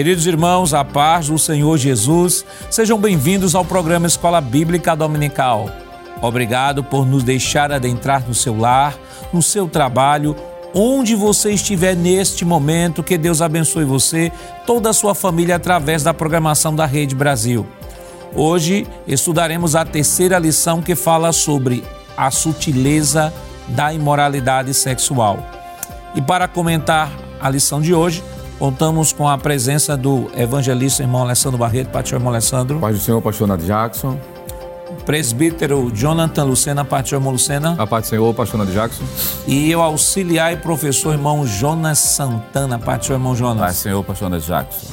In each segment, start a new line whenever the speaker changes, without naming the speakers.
Queridos irmãos, a paz do Senhor Jesus, sejam bem-vindos ao programa Escola Bíblica Dominical. Obrigado por nos deixar adentrar no seu lar, no seu trabalho, onde você estiver neste momento. Que Deus abençoe você, toda a sua família, através da programação da Rede Brasil. Hoje estudaremos a terceira lição que fala sobre a sutileza da imoralidade sexual. E para comentar a lição de hoje, Contamos com a presença do evangelista irmão Alessandro Barreto, pastor irmão Alessandro.
Paz do Senhor, pastor Nath Jackson.
Presbítero Jonathan Lucena, pastor irmão Lucena.
A paz do Senhor, pastor Nath Jackson.
E eu auxiliar e professor irmão Jonas Santana, pastor irmão Jonas.
Paz do Senhor, pastor Nath Jackson.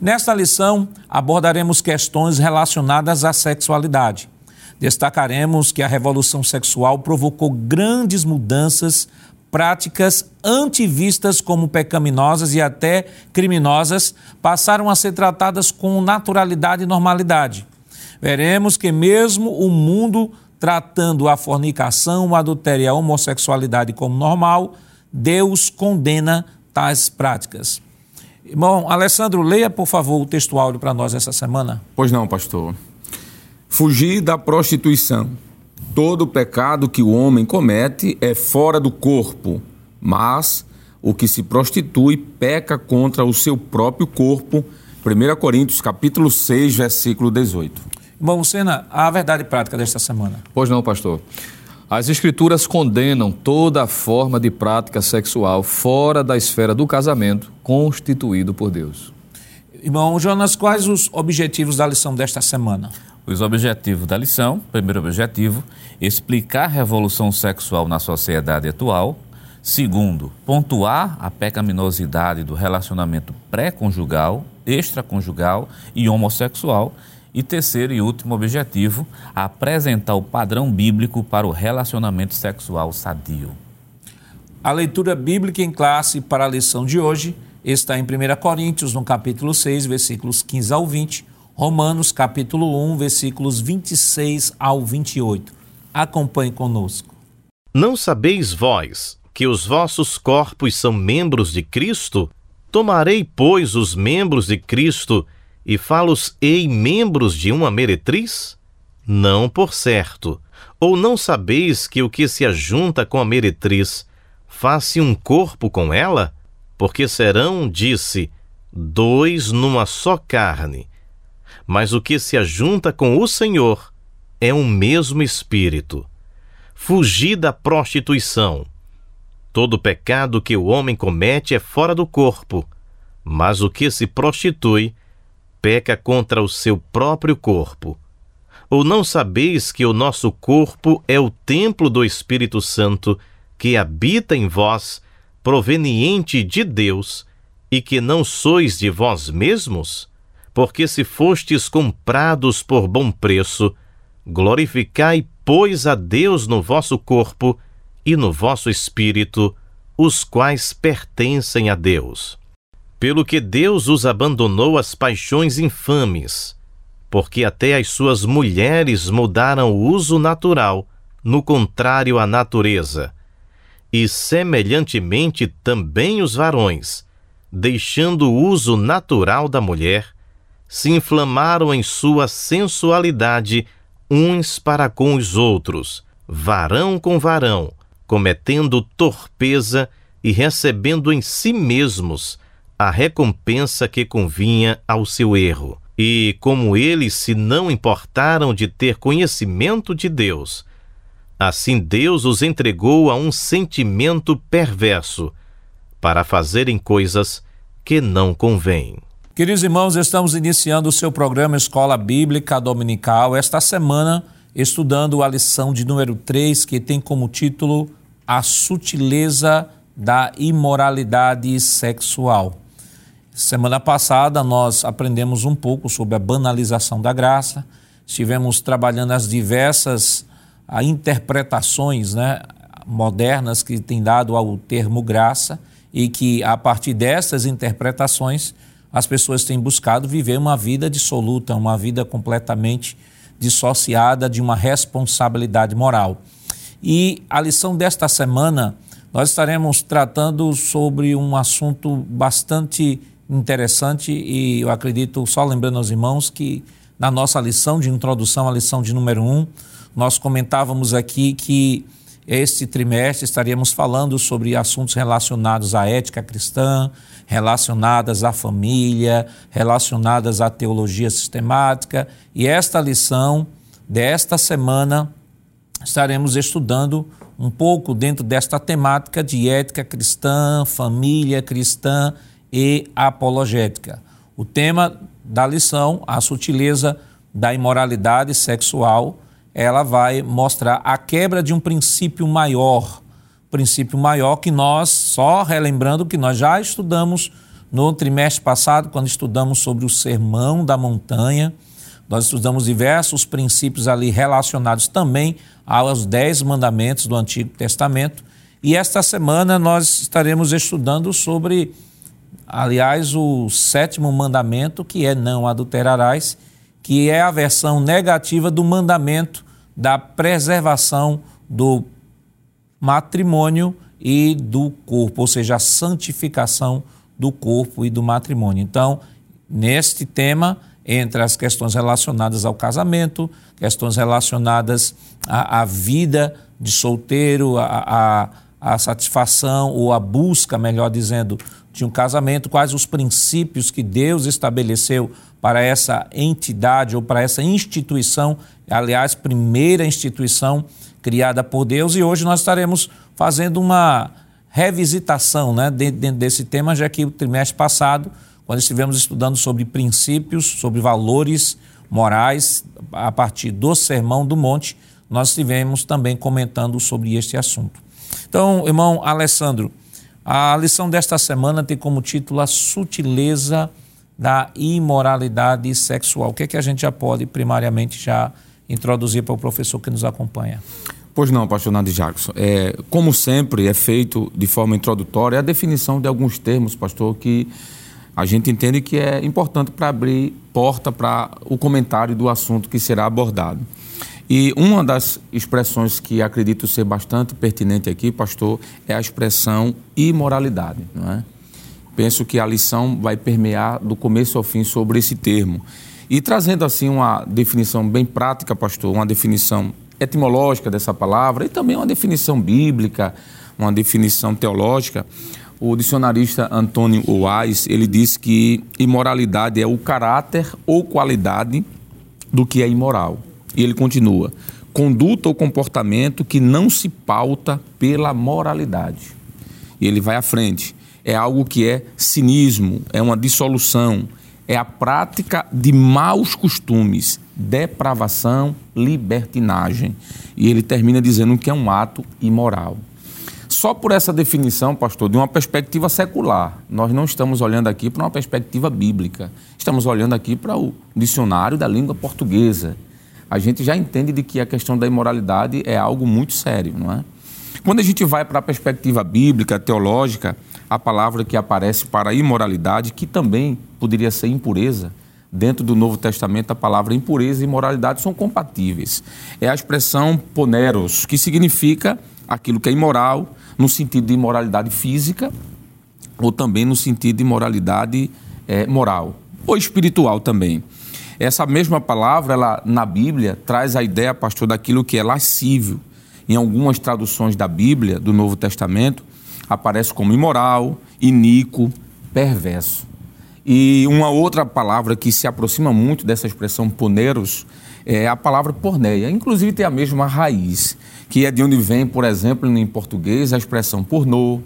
Nesta lição, abordaremos questões relacionadas à sexualidade. Destacaremos que a revolução sexual provocou grandes mudanças práticas antivistas como pecaminosas e até criminosas passaram a ser tratadas com naturalidade e normalidade. Veremos que, mesmo o mundo tratando a fornicação, o adultério e a homossexualidade como normal, Deus condena tais práticas. Irmão Alessandro, leia, por favor, o textual para nós essa semana.
Pois não, pastor. Fugir da prostituição Todo pecado que o homem comete é fora do corpo, mas o que se prostitui peca contra o seu próprio corpo. 1 Coríntios capítulo 6, versículo 18.
Bom, Sena, a verdade prática desta semana.
Pois não, pastor. As escrituras condenam toda forma de prática sexual fora da esfera do casamento constituído por Deus.
Irmão Jonas, quais os objetivos da lição desta semana?
Os objetivos da lição: primeiro objetivo, explicar a revolução sexual na sociedade atual. Segundo, pontuar a pecaminosidade do relacionamento pré-conjugal, extraconjugal e homossexual. E terceiro e último objetivo, apresentar o padrão bíblico para o relacionamento sexual sadio.
A leitura bíblica em classe para a lição de hoje está em 1 Coríntios, no capítulo 6, versículos 15 ao 20 Romanos capítulo 1, versículos 26 ao 28. Acompanhe conosco.
Não sabeis vós que os vossos corpos são membros de Cristo? Tomarei, pois, os membros de Cristo e falos-ei membros de uma meretriz? Não, por certo. Ou não sabeis que o que se ajunta com a meretriz faz-se um corpo com ela? Porque serão, disse, dois numa só carne mas o que se ajunta com o Senhor é um mesmo espírito. Fugir da prostituição. Todo pecado que o homem comete é fora do corpo, mas o que se prostitui peca contra o seu próprio corpo. Ou não sabeis que o nosso corpo é o templo do Espírito Santo que habita em vós, proveniente de Deus, e que não sois de vós mesmos? porque se fostes comprados por bom preço, glorificai, pois, a Deus no vosso corpo e no vosso espírito, os quais pertencem a Deus. Pelo que Deus os abandonou às paixões infames, porque até as suas mulheres mudaram o uso natural, no contrário à natureza. E semelhantemente também os varões, deixando o uso natural da mulher, se inflamaram em sua sensualidade uns para com os outros, varão com varão, cometendo torpeza e recebendo em si mesmos a recompensa que convinha ao seu erro. E como eles se não importaram de ter conhecimento de Deus, assim Deus os entregou a um sentimento perverso para fazerem coisas que não convêm.
Queridos irmãos, estamos iniciando o seu programa Escola Bíblica Dominical esta semana, estudando a lição de número 3, que tem como título A Sutileza da Imoralidade Sexual. Semana passada nós aprendemos um pouco sobre a banalização da graça, estivemos trabalhando as diversas a, interpretações né, modernas que tem dado ao termo graça e que a partir dessas interpretações as pessoas têm buscado viver uma vida dissoluta, uma vida completamente dissociada de uma responsabilidade moral. E a lição desta semana, nós estaremos tratando sobre um assunto bastante interessante e eu acredito, só lembrando aos irmãos, que na nossa lição de introdução, a lição de número um, nós comentávamos aqui que este trimestre estaríamos falando sobre assuntos relacionados à ética cristã, relacionadas à família, relacionadas à teologia sistemática. E esta lição desta semana estaremos estudando um pouco dentro desta temática de ética cristã, família cristã e apologética. O tema da lição, a sutileza da imoralidade sexual, ela vai mostrar a quebra de um princípio maior, princípio maior que nós, só relembrando que nós já estudamos no trimestre passado, quando estudamos sobre o Sermão da Montanha, nós estudamos diversos princípios ali relacionados também aos Dez Mandamentos do Antigo Testamento. E esta semana nós estaremos estudando sobre aliás, o sétimo mandamento, que é não adulterarás, que é a versão negativa do mandamento da preservação do matrimônio e do corpo, ou seja, a santificação do corpo e do matrimônio. Então, neste tema, entre as questões relacionadas ao casamento, questões relacionadas à, à vida de solteiro, a, a satisfação ou a busca, melhor dizendo, de um casamento, quais os princípios que Deus estabeleceu para essa entidade ou para essa instituição, aliás, primeira instituição criada por Deus, e hoje nós estaremos fazendo uma revisitação né, dentro desse tema, já que o trimestre passado, quando estivemos estudando sobre princípios, sobre valores morais, a partir do Sermão do Monte, nós estivemos também comentando sobre este assunto. Então, irmão Alessandro, a lição desta semana tem como título A Sutileza da Imoralidade Sexual. O que é que a gente já pode, primariamente, já introduzir para o professor que nos acompanha?
Pois não, pastor Nando Jackson. É, como sempre, é feito de forma introdutória a definição de alguns termos, pastor, que a gente entende que é importante para abrir porta para o comentário do assunto que será abordado. E uma das expressões que acredito ser bastante pertinente aqui, pastor, é a expressão imoralidade. Não é? Penso que a lição vai permear do começo ao fim sobre esse termo. E trazendo assim uma definição bem prática, pastor, uma definição etimológica dessa palavra e também uma definição bíblica, uma definição teológica, o dicionarista Antônio Oais, ele diz que imoralidade é o caráter ou qualidade do que é imoral. E ele continua: conduta ou comportamento que não se pauta pela moralidade. E ele vai à frente. É algo que é cinismo, é uma dissolução, é a prática de maus costumes, depravação, libertinagem. E ele termina dizendo que é um ato imoral. Só por essa definição, pastor, de uma perspectiva secular, nós não estamos olhando aqui para uma perspectiva bíblica. Estamos olhando aqui para o dicionário da língua portuguesa a gente já entende de que a questão da imoralidade é algo muito sério, não é? Quando a gente vai para a perspectiva bíblica, teológica, a palavra que aparece para imoralidade, que também poderia ser impureza, dentro do Novo Testamento a palavra impureza e imoralidade são compatíveis. É a expressão poneros, que significa aquilo que é imoral, no sentido de imoralidade física, ou também no sentido de imoralidade é, moral, ou espiritual também. Essa mesma palavra, ela, na Bíblia, traz a ideia, pastor, daquilo que é lascívio. Em algumas traduções da Bíblia, do Novo Testamento, aparece como imoral, iníquo, perverso. E uma outra palavra que se aproxima muito dessa expressão poneros é a palavra porneia. Inclusive tem a mesma raiz, que é de onde vem, por exemplo, em português, a expressão pornô,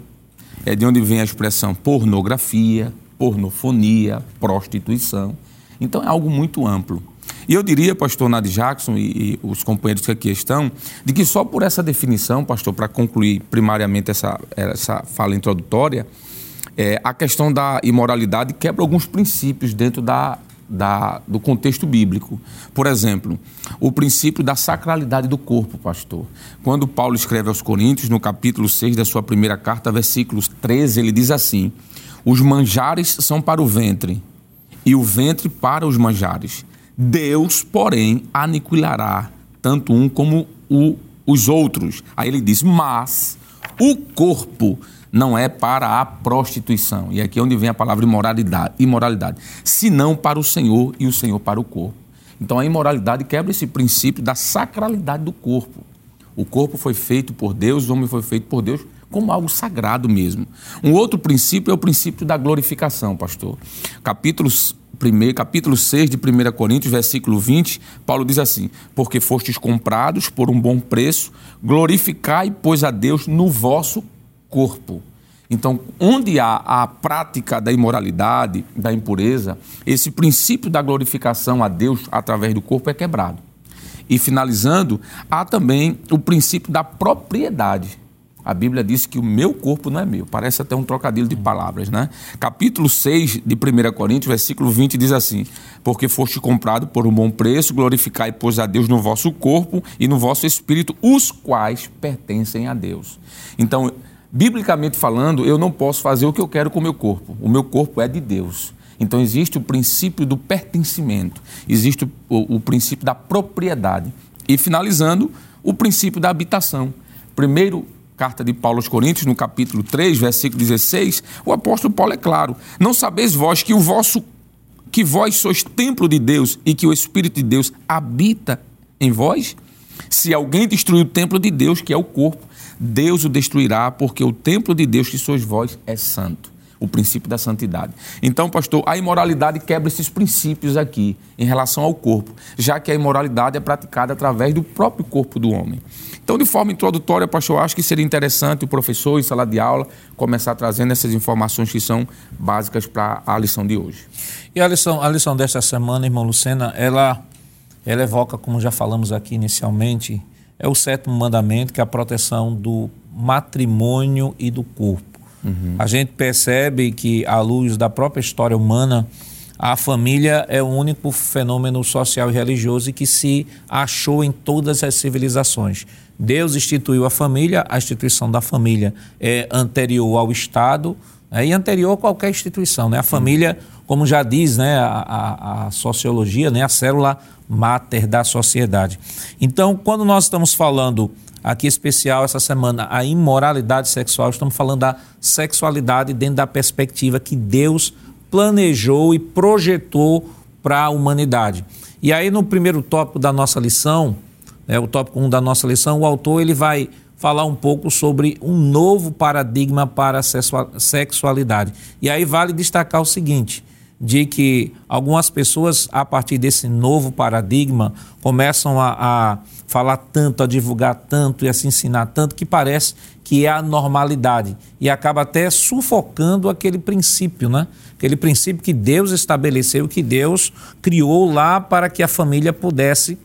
é de onde vem a expressão pornografia, pornofonia, prostituição. Então é algo muito amplo. E eu diria, pastor Nad Jackson e, e, os companheiros que aqui estão, de que só por essa definição, pastor, para concluir primariamente essa, essa fala introdutória, é, a questão da imoralidade quebra alguns princípios dentro da, da, do contexto bíblico. Por exemplo, o princípio da sacralidade do corpo, pastor. Quando Paulo escreve aos Coríntios, no capítulo 6 da sua primeira carta, versículos 13, ele diz assim: Os manjares são para o ventre e o ventre para os manjares. Deus, porém, aniquilará tanto um como o, os outros. Aí ele diz: Mas o corpo não é para a prostituição. E aqui é onde vem a palavra imoralidade, imoralidade, senão para o Senhor e o Senhor para o corpo. Então a imoralidade quebra esse princípio da sacralidade do corpo. O corpo foi feito por Deus, o homem foi feito por Deus como algo sagrado mesmo. Um outro princípio é o princípio da glorificação, pastor. Capítulo 1, capítulo 6 de 1 Coríntios, versículo 20, Paulo diz assim: Porque fostes comprados por um bom preço, glorificai, pois, a Deus no vosso corpo. Então, onde há a prática da imoralidade, da impureza, esse princípio da glorificação a Deus através do corpo é quebrado. E finalizando, há também o princípio da propriedade. A Bíblia diz que o meu corpo não é meu. Parece até um trocadilho de palavras, né? Capítulo 6 de 1 Coríntios, versículo 20 diz assim: Porque foste comprado por um bom preço, glorificai, pois, a Deus no vosso corpo e no vosso espírito, os quais pertencem a Deus. Então, biblicamente falando, eu não posso fazer o que eu quero com o meu corpo. O meu corpo é de Deus. Então, existe o princípio do pertencimento, existe o, o princípio da propriedade. E finalizando, o princípio da habitação. Primeiro carta de Paulo aos Coríntios, no capítulo 3, versículo 16, o apóstolo Paulo é claro: Não sabeis vós que o vosso que vós sois templo de Deus e que o Espírito de Deus habita em vós? Se alguém destruir o templo de Deus, que é o corpo, Deus o destruirá, porque o templo de Deus que sois vós é santo o princípio da santidade. Então, pastor, a imoralidade quebra esses princípios aqui em relação ao corpo, já que a imoralidade é praticada através do próprio corpo do homem. Então, de forma introdutória, pastor, acho que seria interessante o professor em sala de aula começar trazendo essas informações que são básicas para a lição de hoje.
E a lição, a lição desta semana, irmão Lucena, ela, ela evoca, como já falamos aqui inicialmente, é o sétimo mandamento, que é a proteção do matrimônio e do corpo. Uhum. A gente percebe que, à luz da própria história humana, a família é o único fenômeno social e religioso que se achou em todas as civilizações. Deus instituiu a família, a instituição da família é anterior ao Estado é, e anterior a qualquer instituição. Né? A família, como já diz né, a, a, a sociologia, né, a célula máter da sociedade. Então, quando nós estamos falando aqui especial essa semana, a imoralidade sexual. Estamos falando da sexualidade dentro da perspectiva que Deus planejou e projetou para a humanidade. E aí no primeiro tópico da nossa lição, né, o tópico 1 um da nossa lição, o autor ele vai falar um pouco sobre um novo paradigma para a sexualidade. E aí vale destacar o seguinte, de que algumas pessoas, a partir desse novo paradigma, começam a, a, falar tanto, a divulgar tanto e a se ensinar tanto, que parece que é a normalidade e acaba até sufocando aquele princípio, né? Aquele princípio que Deus estabeleceu, que Deus criou lá para que a família pudesse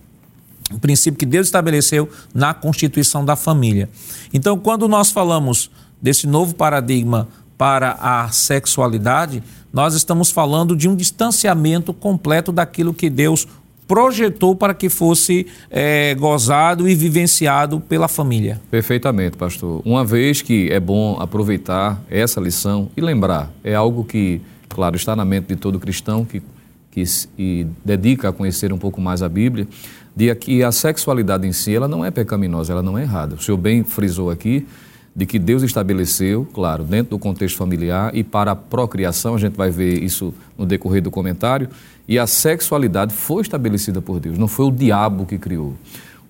o princípio que Deus estabeleceu na constituição da família. Então, quando nós falamos desse novo paradigma para a sexualidade, nós estamos falando de um distanciamento completo daquilo que Deus projetou para que fosse é, gozado e vivenciado pela família.
Perfeitamente, pastor. Uma vez que é bom aproveitar essa lição e lembrar, é algo que, claro, está na mente de todo cristão que, que se dedica a conhecer um pouco mais a Bíblia, de que a sexualidade em si ela não é pecaminosa, ela não é errada. O senhor bem frisou aqui de que Deus estabeleceu, claro, dentro do contexto familiar e para a procriação, a gente vai ver isso no decorrer do comentário, e a sexualidade foi estabelecida por Deus, não foi o diabo que criou.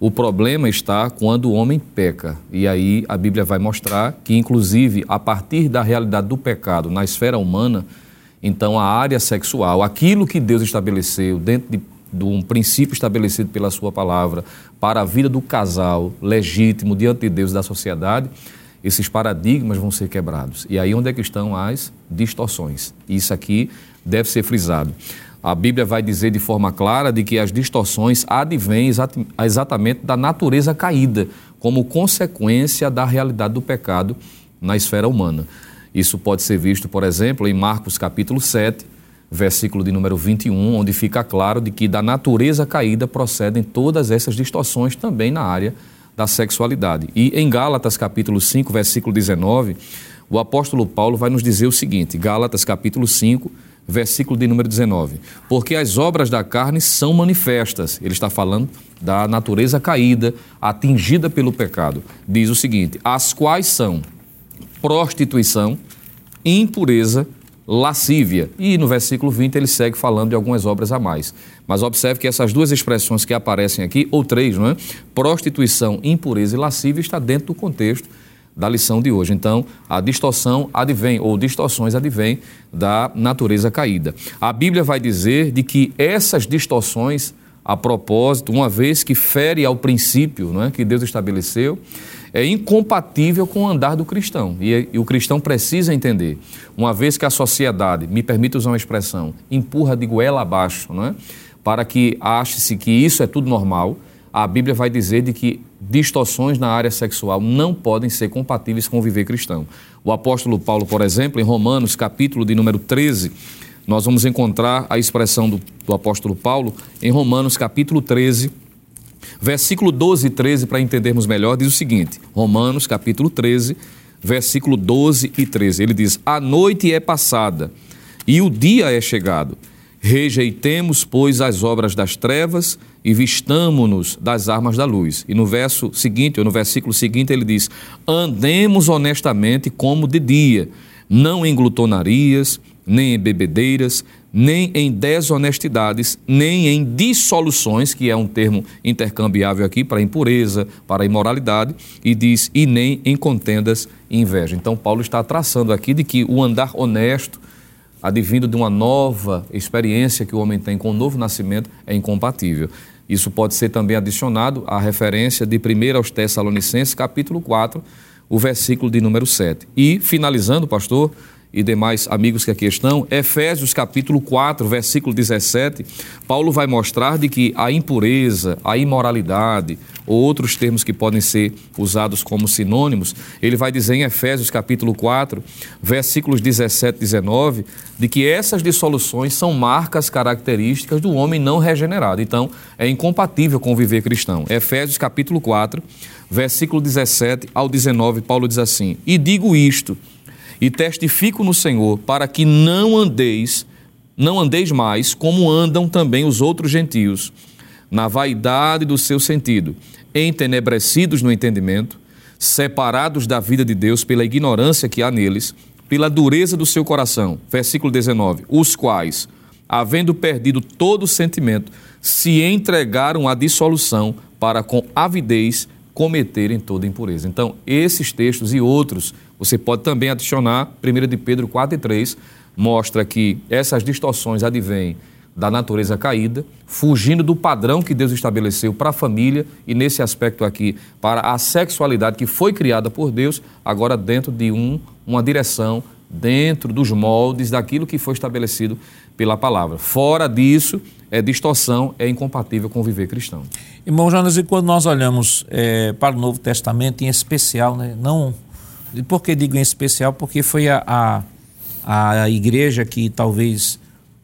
O problema está quando o homem peca. E aí a Bíblia vai mostrar que, inclusive, a partir da realidade do pecado na esfera humana, então a área sexual, aquilo que Deus estabeleceu dentro de, de um princípio estabelecido pela Sua palavra para a vida do casal legítimo diante de Deus e da sociedade, esses paradigmas vão ser quebrados. E aí onde é que estão as distorções? Isso aqui deve ser frisado. A Bíblia vai dizer de forma clara de que as distorções advêm exatamente da natureza caída, como consequência da realidade do pecado na esfera humana. Isso pode ser visto, por exemplo, em Marcos capítulo 7, versículo de número 21, onde fica claro de que da natureza caída procedem todas essas distorções também na área da sexualidade. E em Gálatas capítulo 5, versículo 19, o apóstolo Paulo vai nos dizer o seguinte, Gálatas capítulo 5, versículo de número 19. Porque as obras da carne são manifestas. Ele está falando da natureza caída, atingida pelo pecado. Diz o seguinte: as quais são prostituição, impureza, lascívia. E no versículo 20 ele segue falando de algumas obras a mais. Mas observe que essas duas expressões que aparecem aqui, ou três, não é? Prostituição, impureza e lascívia está dentro do contexto da lição de hoje. Então, a distorção advém, ou distorções advêm da natureza caída. A Bíblia vai dizer de que essas distorções, a propósito, uma vez que fere ao princípio não é, que Deus estabeleceu, é incompatível com o andar do cristão. E, e, o cristão precisa entender, uma vez que a sociedade, me permite usar uma expressão, empurra de goela abaixo, não é? para que ache-se que isso é tudo normal, a Bíblia vai dizer de que distorções na área sexual não podem ser compatíveis com o viver cristão. O apóstolo Paulo, por exemplo, em Romanos, capítulo de número 13, nós vamos encontrar a expressão do, do apóstolo Paulo em Romanos, capítulo 13, versículo 12 e 13, para entendermos melhor, diz o seguinte: Romanos, capítulo 13, versículo 12 e 13. Ele diz: A noite é passada e o dia é chegado. Rejeitemos, pois, as obras das trevas e vistamo-nos das armas da luz. E no verso seguinte, ou no versículo seguinte, ele diz: Andemos honestamente como de dia, não em glutonarias, nem em bebedeiras, nem em desonestidades, nem em dissoluções, que é um termo intercambiável aqui para impureza, para imoralidade, e diz: e nem em contendas e inveja. Então, Paulo está traçando aqui de que o andar honesto, advindo de uma nova experiência que o homem tem com o novo nascimento, é incompatível. Isso pode ser também adicionado à referência de 1 aos Tessalonicenses, capítulo 4, o versículo de número 7. E, finalizando, pastor, e demais amigos que aqui estão, Efésios capítulo 4, versículo 17, Paulo vai mostrar de que a impureza, a imoralidade, ou outros termos que podem ser usados como sinônimos, ele vai dizer em Efésios capítulo 4, versículos 17 e 19, de que essas dissoluções são marcas características do homem não regenerado. Então, é incompatível com viver cristão. Efésios capítulo 4, versículo 17 ao 19, Paulo diz assim: "E digo isto, e testifico no Senhor para que não andeis, não andeis mais como andam também os outros gentios, na vaidade do seu sentido, entenebrecidos no entendimento, separados da vida de Deus pela ignorância que há neles, pela dureza do seu coração. Versículo 19: os quais, havendo perdido todo o sentimento, se entregaram à dissolução para com avidez cometerem toda impureza. Então, esses textos e outros você pode também adicionar 1 de Pedro 4 e 3, mostra que essas distorções advêm da natureza caída, fugindo do padrão que Deus estabeleceu para a família e, nesse aspecto aqui, para a sexualidade que foi criada por Deus, agora dentro de um, uma direção, dentro dos moldes daquilo que foi estabelecido pela palavra. Fora disso, é distorção, é incompatível com viver cristão.
Irmão Jonas, e quando nós olhamos é, para o Novo Testamento, em especial, né, não e por que digo em especial? Porque foi a, a, a igreja que talvez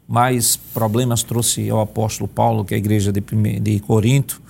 mais problemas trouxe ao apóstolo Paulo, que é a igreja de, de Corinto.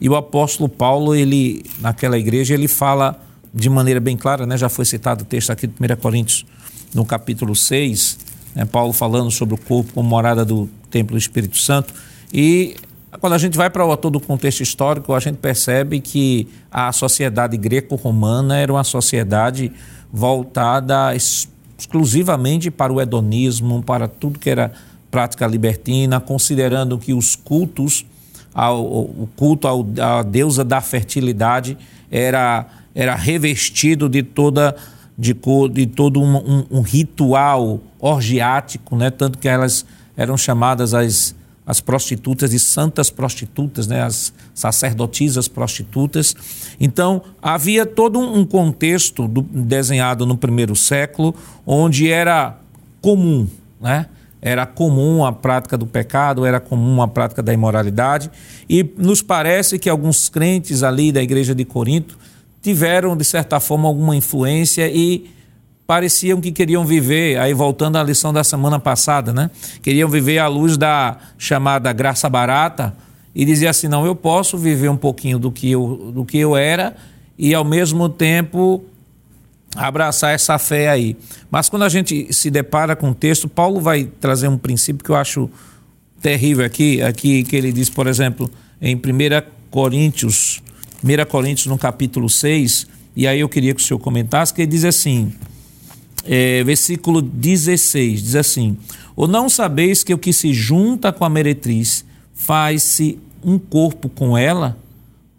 E o apóstolo Paulo, ele naquela igreja, ele fala de maneira bem clara, né? já foi citado o texto aqui de 1 Coríntios, no capítulo 6, né? Paulo falando sobre o corpo como morada do templo do Espírito Santo. E quando a gente vai para todo o contexto histórico, a gente percebe que a sociedade greco-romana era uma sociedade voltada exclusivamente para o hedonismo, para tudo que era prática libertina, considerando que os cultos, ao, o culto à deusa da fertilidade era, era revestido de toda de, de todo um, um, um ritual orgiático, né? tanto que elas eram chamadas as as prostitutas e santas prostitutas, né, as sacerdotisas prostitutas. Então, havia todo um contexto do, desenhado no primeiro século onde era comum, né? Era comum a prática do pecado, era comum a prática da imoralidade, e nos parece que alguns crentes ali da igreja de Corinto tiveram, de certa forma, alguma influência e pareciam que queriam viver, aí voltando à lição da semana passada, né? Queriam viver à luz da chamada graça barata e dizia assim: não, eu posso viver um pouquinho do que eu, do que eu era e ao mesmo tempo abraçar essa fé aí. Mas quando a gente se depara com o texto, Paulo vai trazer um princípio que eu acho terrível aqui, aqui que ele diz, por exemplo, em 1 Coríntios, 1 Coríntios no capítulo 6, e aí eu queria que o senhor comentasse, que ele diz assim, é, versículo 16, diz assim: Ou não sabeis que o que se junta com a meretriz faz-se um corpo com ela?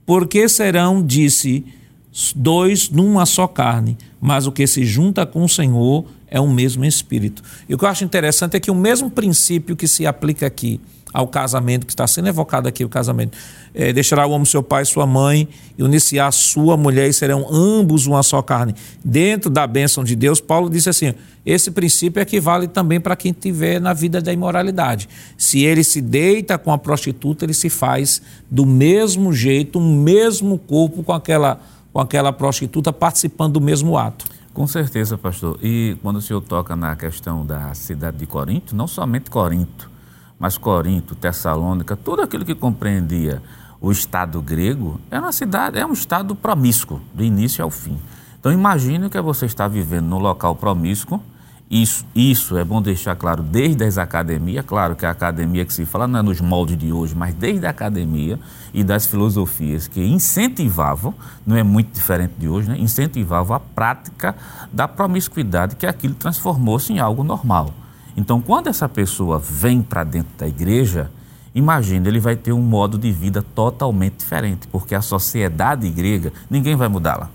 Porque serão, disse, dois numa só carne, mas o que se junta com o Senhor é o mesmo Espírito. E o que eu acho interessante é que o mesmo princípio que se aplica aqui ao casamento, que está sendo evocado aqui, o casamento. É, deixará o homem seu pai e sua mãe, e unir-se-á sua mulher, e serão ambos uma só carne. Dentro da bênção de Deus, Paulo disse assim: esse princípio equivale também para quem tiver na vida da imoralidade. Se ele se deita com a prostituta, ele se faz do mesmo jeito, um mesmo corpo com aquela, com aquela prostituta, participando do mesmo ato.
Com certeza, pastor. E quando o senhor toca na questão da cidade de Corinto, não somente Corinto, mas Corinto, Tessalônica, tudo aquilo que compreendia o Estado grego, é uma cidade, é um Estado promíscuo, do início ao fim. Então imagine que você está vivendo num local promíscuo. Isso, isso é bom deixar claro desde as academias, claro que a academia que se fala não é nos moldes de hoje, mas desde a academia e das filosofias que incentivavam, não é muito diferente de hoje, né? incentivavam a prática da promiscuidade, que aquilo transformou-se em algo normal. Então, quando essa pessoa vem para dentro da igreja, imagine, ele vai ter um modo de vida totalmente diferente, porque a sociedade grega, ninguém vai mudá-la.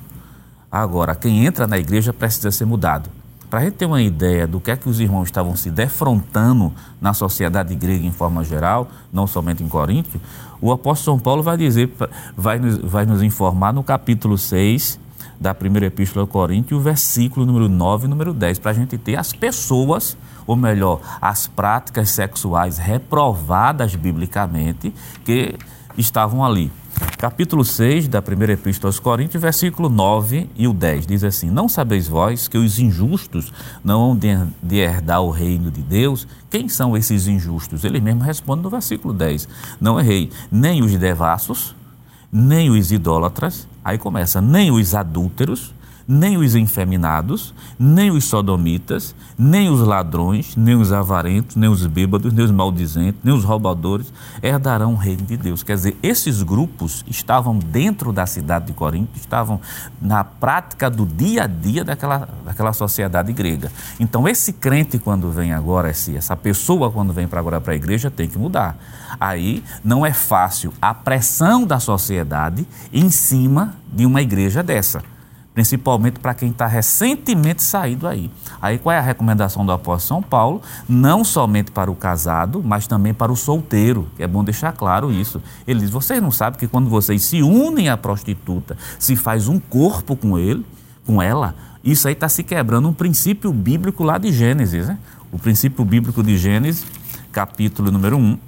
Agora, quem entra na igreja precisa ser mudado. Para a gente ter uma ideia do que é que os irmãos estavam se defrontando na sociedade grega em forma geral, não somente em Corinto, o apóstolo São Paulo vai dizer, vai nos, vai nos informar no capítulo 6 da primeira epístola ao Coríntios, o versículo número 9 e número 10, para a gente ter as pessoas ou melhor, as práticas sexuais reprovadas biblicamente que estavam ali. Capítulo 6 da primeira epístola aos Coríntios, versículo 9 e o 10, diz assim: Não sabeis vós que os injustos não hão de herdar o reino de Deus? Quem são esses injustos? Ele mesmo responde no versículo 10: Não errei, nem os devassos, nem os idólatras, aí começa, nem os adúlteros, nem os infeminados, nem os sodomitas, nem os ladrões, nem os avarentos, nem os bêbados, nem os maldizentes, nem os roubadores herdarão o reino de Deus. Quer dizer, esses grupos estavam dentro da cidade de Corinto, estavam na prática do dia a dia daquela, daquela sociedade grega. Então, esse crente, quando vem agora, esse, essa pessoa, quando vem para agora para a igreja, tem que mudar. Aí não é fácil a pressão da sociedade em cima de uma igreja dessa principalmente para quem está recentemente saído aí. Aí qual é a recomendação do apóstolo São Paulo? Não somente para o casado, mas também para o solteiro, é bom deixar claro isso. Ele diz: vocês não sabem que quando vocês se unem à prostituta, se faz um corpo com ele, com ela, isso aí está se quebrando um princípio bíblico lá de Gênesis, né? O princípio bíblico de Gênesis, capítulo número 1,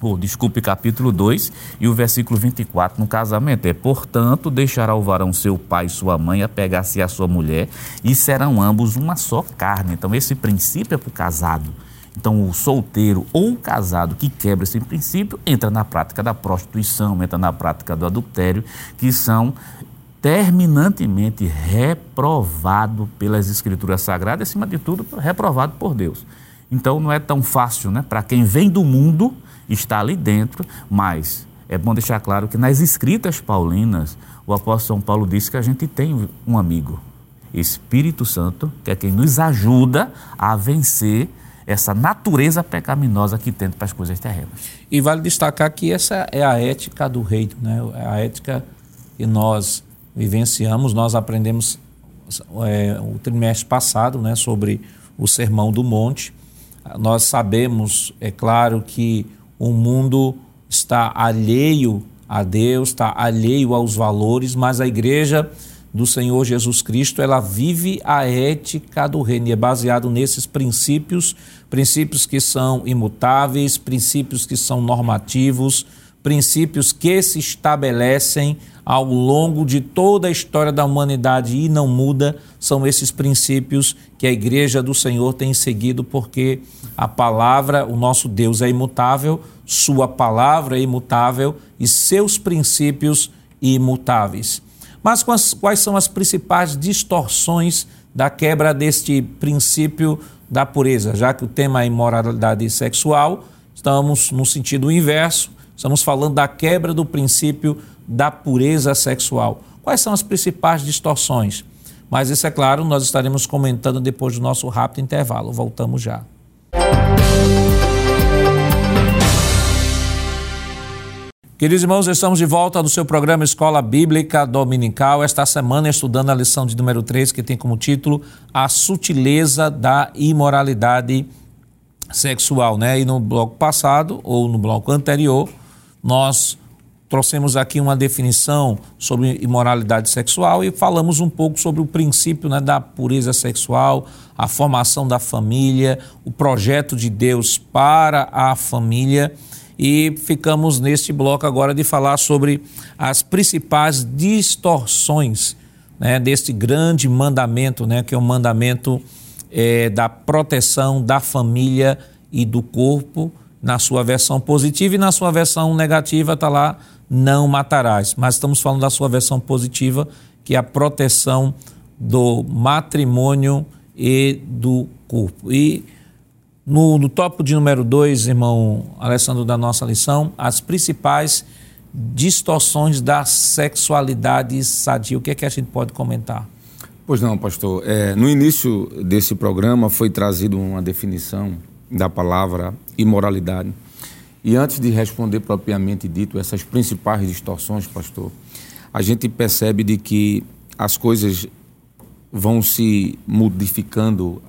ou desculpe, capítulo 2 e o versículo 24 no casamento. É, portanto, deixará o varão seu pai e sua mãe, apegar-se à sua mulher, e serão ambos uma só carne. Então, esse princípio é para o casado. Então, o solteiro ou o casado que quebra esse princípio entra na prática da prostituição, entra na prática do adultério, que são terminantemente reprovado pelas escrituras sagradas, acima de tudo, reprovado por Deus. Então, não é tão fácil, né, para quem vem do mundo está ali dentro, mas é bom deixar claro que nas escritas paulinas, o apóstolo São Paulo disse que a gente tem um amigo, Espírito Santo, que é quem nos ajuda a vencer essa natureza pecaminosa que tenta para as coisas terrenas.
E vale destacar que essa é a ética do reino, né? É a ética que nós vivenciamos, nós aprendemos é, o trimestre passado né, sobre o Sermão do Monte. Nós sabemos, é claro, que o mundo está alheio a Deus, está alheio aos valores, mas a igreja do Senhor Jesus Cristo, ela vive a ética do reino. E é baseado nesses princípios, princípios que são imutáveis, princípios que são normativos, princípios que se estabelecem ao longo de toda a história da humanidade e não muda, são esses princípios que a igreja do Senhor tem seguido, porque a palavra, o nosso Deus é imutável, sua palavra é imutável e seus princípios imutáveis. Mas quais são as principais distorções da quebra deste princípio da pureza? Já que o tema é imoralidade sexual, estamos no sentido inverso, estamos falando da quebra do princípio da pureza sexual. Quais são as principais distorções? Mas isso é claro, nós estaremos comentando depois do nosso rápido intervalo. Voltamos já. Queridos irmãos, estamos de volta no seu programa Escola Bíblica Dominical, esta semana estudando a lição de número 3, que tem como título A Sutileza da Imoralidade Sexual. Né? E no bloco passado, ou no bloco anterior, nós trouxemos aqui uma definição sobre imoralidade sexual e falamos um pouco sobre o princípio né, da pureza sexual, a formação da família, o projeto de Deus para a família. E ficamos neste bloco agora de falar sobre as principais distorções né, deste grande mandamento, né, que é o mandamento é, da proteção da família e do corpo, na sua versão positiva e na sua versão negativa está lá não matarás. Mas estamos falando da sua versão positiva, que é a proteção do matrimônio e do corpo. E no, no tópico de número 2, irmão Alessandro, da nossa lição, as principais distorções da sexualidade sadia. O que é que a gente pode comentar?
Pois não, pastor. É, no início desse programa foi trazido uma definição da palavra imoralidade. E antes de responder propriamente dito essas principais distorções, pastor, a gente percebe de que as coisas vão se modificando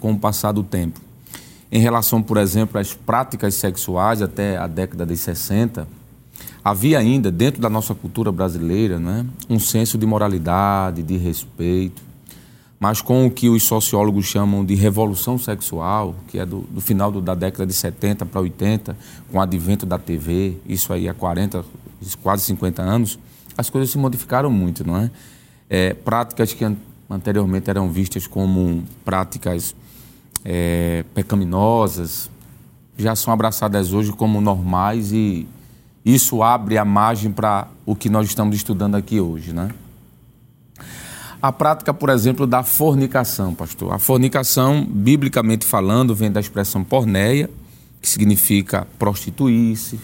com o passar do tempo em relação, por exemplo, às práticas sexuais até a década de 60, havia ainda, dentro da nossa cultura brasileira, né, um senso de moralidade, de respeito, mas com o que os sociólogos chamam de revolução sexual, que é do, do final do, da década de 70 para 80, com o advento da TV, isso aí há 40, quase 50 anos, as coisas se modificaram muito, não é? é práticas que anteriormente eram vistas como práticas é, pecaminosas já são abraçadas hoje como normais e isso abre a margem para o que nós estamos estudando aqui hoje, né? A prática, por exemplo, da fornicação, pastor. A fornicação, biblicamente falando, vem da expressão porneia, que significa prostituir-se,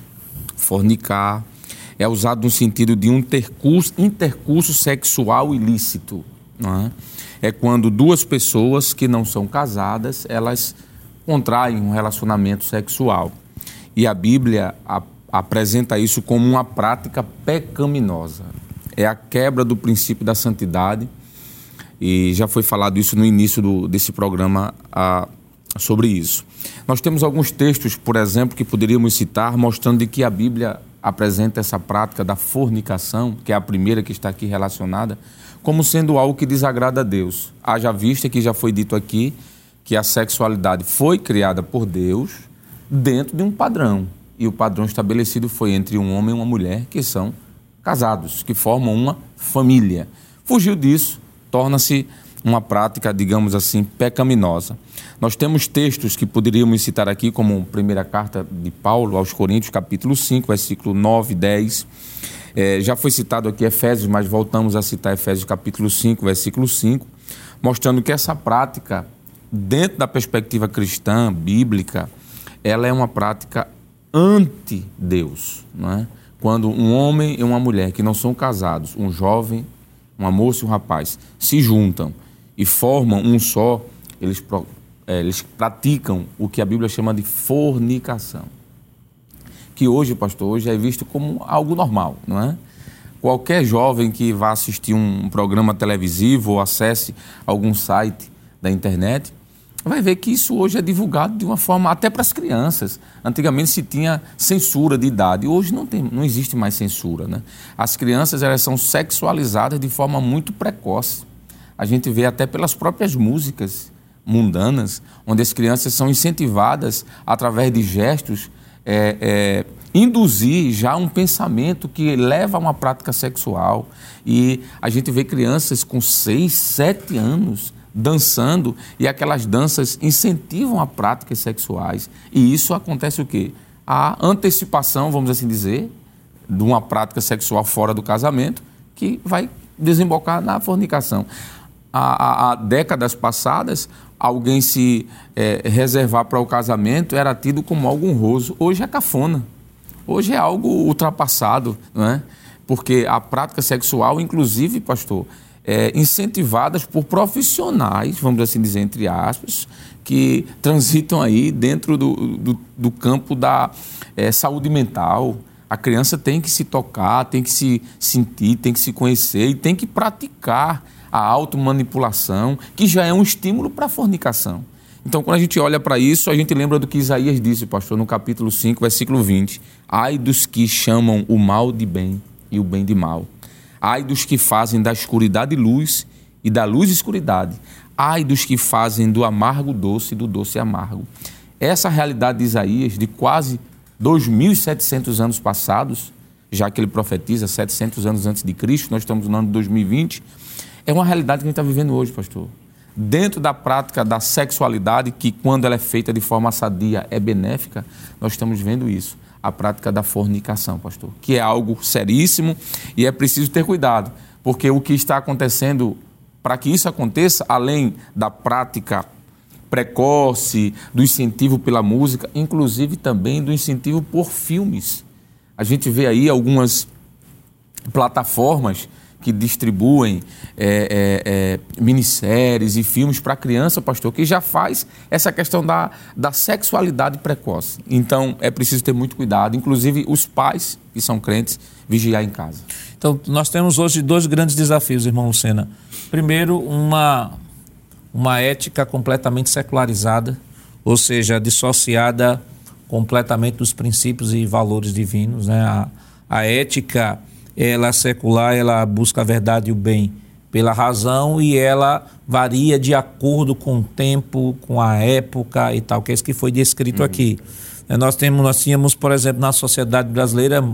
fornicar. É usado no sentido de um intercurso, intercurso sexual ilícito. É? é quando duas pessoas que não são casadas, elas contraem um relacionamento sexual. E a Bíblia a, apresenta isso como uma prática pecaminosa. É a quebra do princípio da santidade. E já foi falado isso no início do, desse programa a, sobre isso. Nós temos alguns textos, por exemplo, que poderíamos citar, mostrando de que a Bíblia apresenta essa prática da fornicação, que é a primeira que está aqui relacionada, como sendo algo que desagrada a Deus. Haja vista que já foi dito aqui que a sexualidade foi criada por Deus dentro de um padrão. E o padrão estabelecido foi entre um homem e uma mulher que são casados, que formam uma família. Fugiu disso, torna-se uma prática, digamos assim, pecaminosa. Nós temos textos que poderíamos citar aqui, como a primeira carta de Paulo aos Coríntios, capítulo 5, versículo 9 e 10 é, já foi citado aqui Efésios, mas voltamos a citar Efésios capítulo 5, versículo 5, mostrando que essa prática, dentro da perspectiva cristã, bíblica, ela é uma prática anti-Deus. Não é? Quando um homem e uma mulher que não são casados, um jovem, uma moça e um rapaz, se juntam e formam um só, eles, é, eles praticam o que a Bíblia chama de fornicação que hoje, pastor, hoje é visto como algo normal, não é? Qualquer jovem que vá assistir um programa televisivo ou acesse algum site da internet vai ver que isso hoje é divulgado de uma forma até para as crianças. Antigamente se tinha censura de idade, hoje não tem, não existe mais censura, né? As crianças elas são sexualizadas de forma muito precoce. A gente vê até pelas próprias músicas mundanas, onde as crianças são incentivadas através de gestos é, é, induzir já um pensamento que leva a uma prática sexual. E a gente vê crianças com 6, 7 anos dançando e aquelas danças incentivam a práticas sexuais. E isso acontece o quê? A antecipação, vamos assim dizer, de uma prática sexual fora do casamento que vai desembocar na fornicação. Há, há décadas passadas, alguém se é, reservar para o casamento era tido como algo honroso. Hoje é cafona. Hoje é algo ultrapassado, não é? porque a prática sexual, inclusive, pastor, é incentivadas por profissionais, vamos assim dizer, entre aspas, que transitam aí dentro do, do, do campo da é, saúde mental. A criança tem que se tocar, tem que se sentir, tem que se conhecer e tem que praticar a automanipulação, que já é um estímulo para a fornicação. Então, quando a gente olha para isso, a gente lembra do que Isaías disse, pastor, no capítulo 5, versículo 20. Ai dos que chamam o mal de bem e o bem de mal. Ai dos que fazem da escuridade luz e da luz escuridade. Ai dos que fazem do amargo doce e do doce amargo. Essa realidade de Isaías, de quase 2.700 anos passados, já que ele profetiza 700 anos antes de Cristo, nós estamos no ano de 2020, é uma realidade que a gente está vivendo hoje, pastor. Dentro da prática da sexualidade, que quando ela é feita de forma sadia é benéfica, nós estamos vendo isso. A prática da fornicação, pastor, que é algo seríssimo e é preciso ter cuidado, porque o que está acontecendo, para que isso aconteça, além da prática precoce, do incentivo pela música, inclusive também do incentivo por filmes. A gente vê aí algumas plataformas que distribuem é, é, é, minisséries e filmes para criança, pastor, que já faz essa questão da, da sexualidade precoce. Então é preciso ter muito cuidado, inclusive os pais que são crentes, vigiar em casa.
Então nós temos hoje dois grandes desafios, irmão Lucena. Primeiro, uma, uma ética completamente secularizada, ou seja, dissociada completamente dos princípios e valores divinos. Né? A, a ética ela é secular, ela busca a verdade e o bem pela razão e ela varia de acordo com o tempo, com a época e tal, que é isso que foi descrito uhum. aqui. É, nós, temos, nós tínhamos, por exemplo, na sociedade brasileira,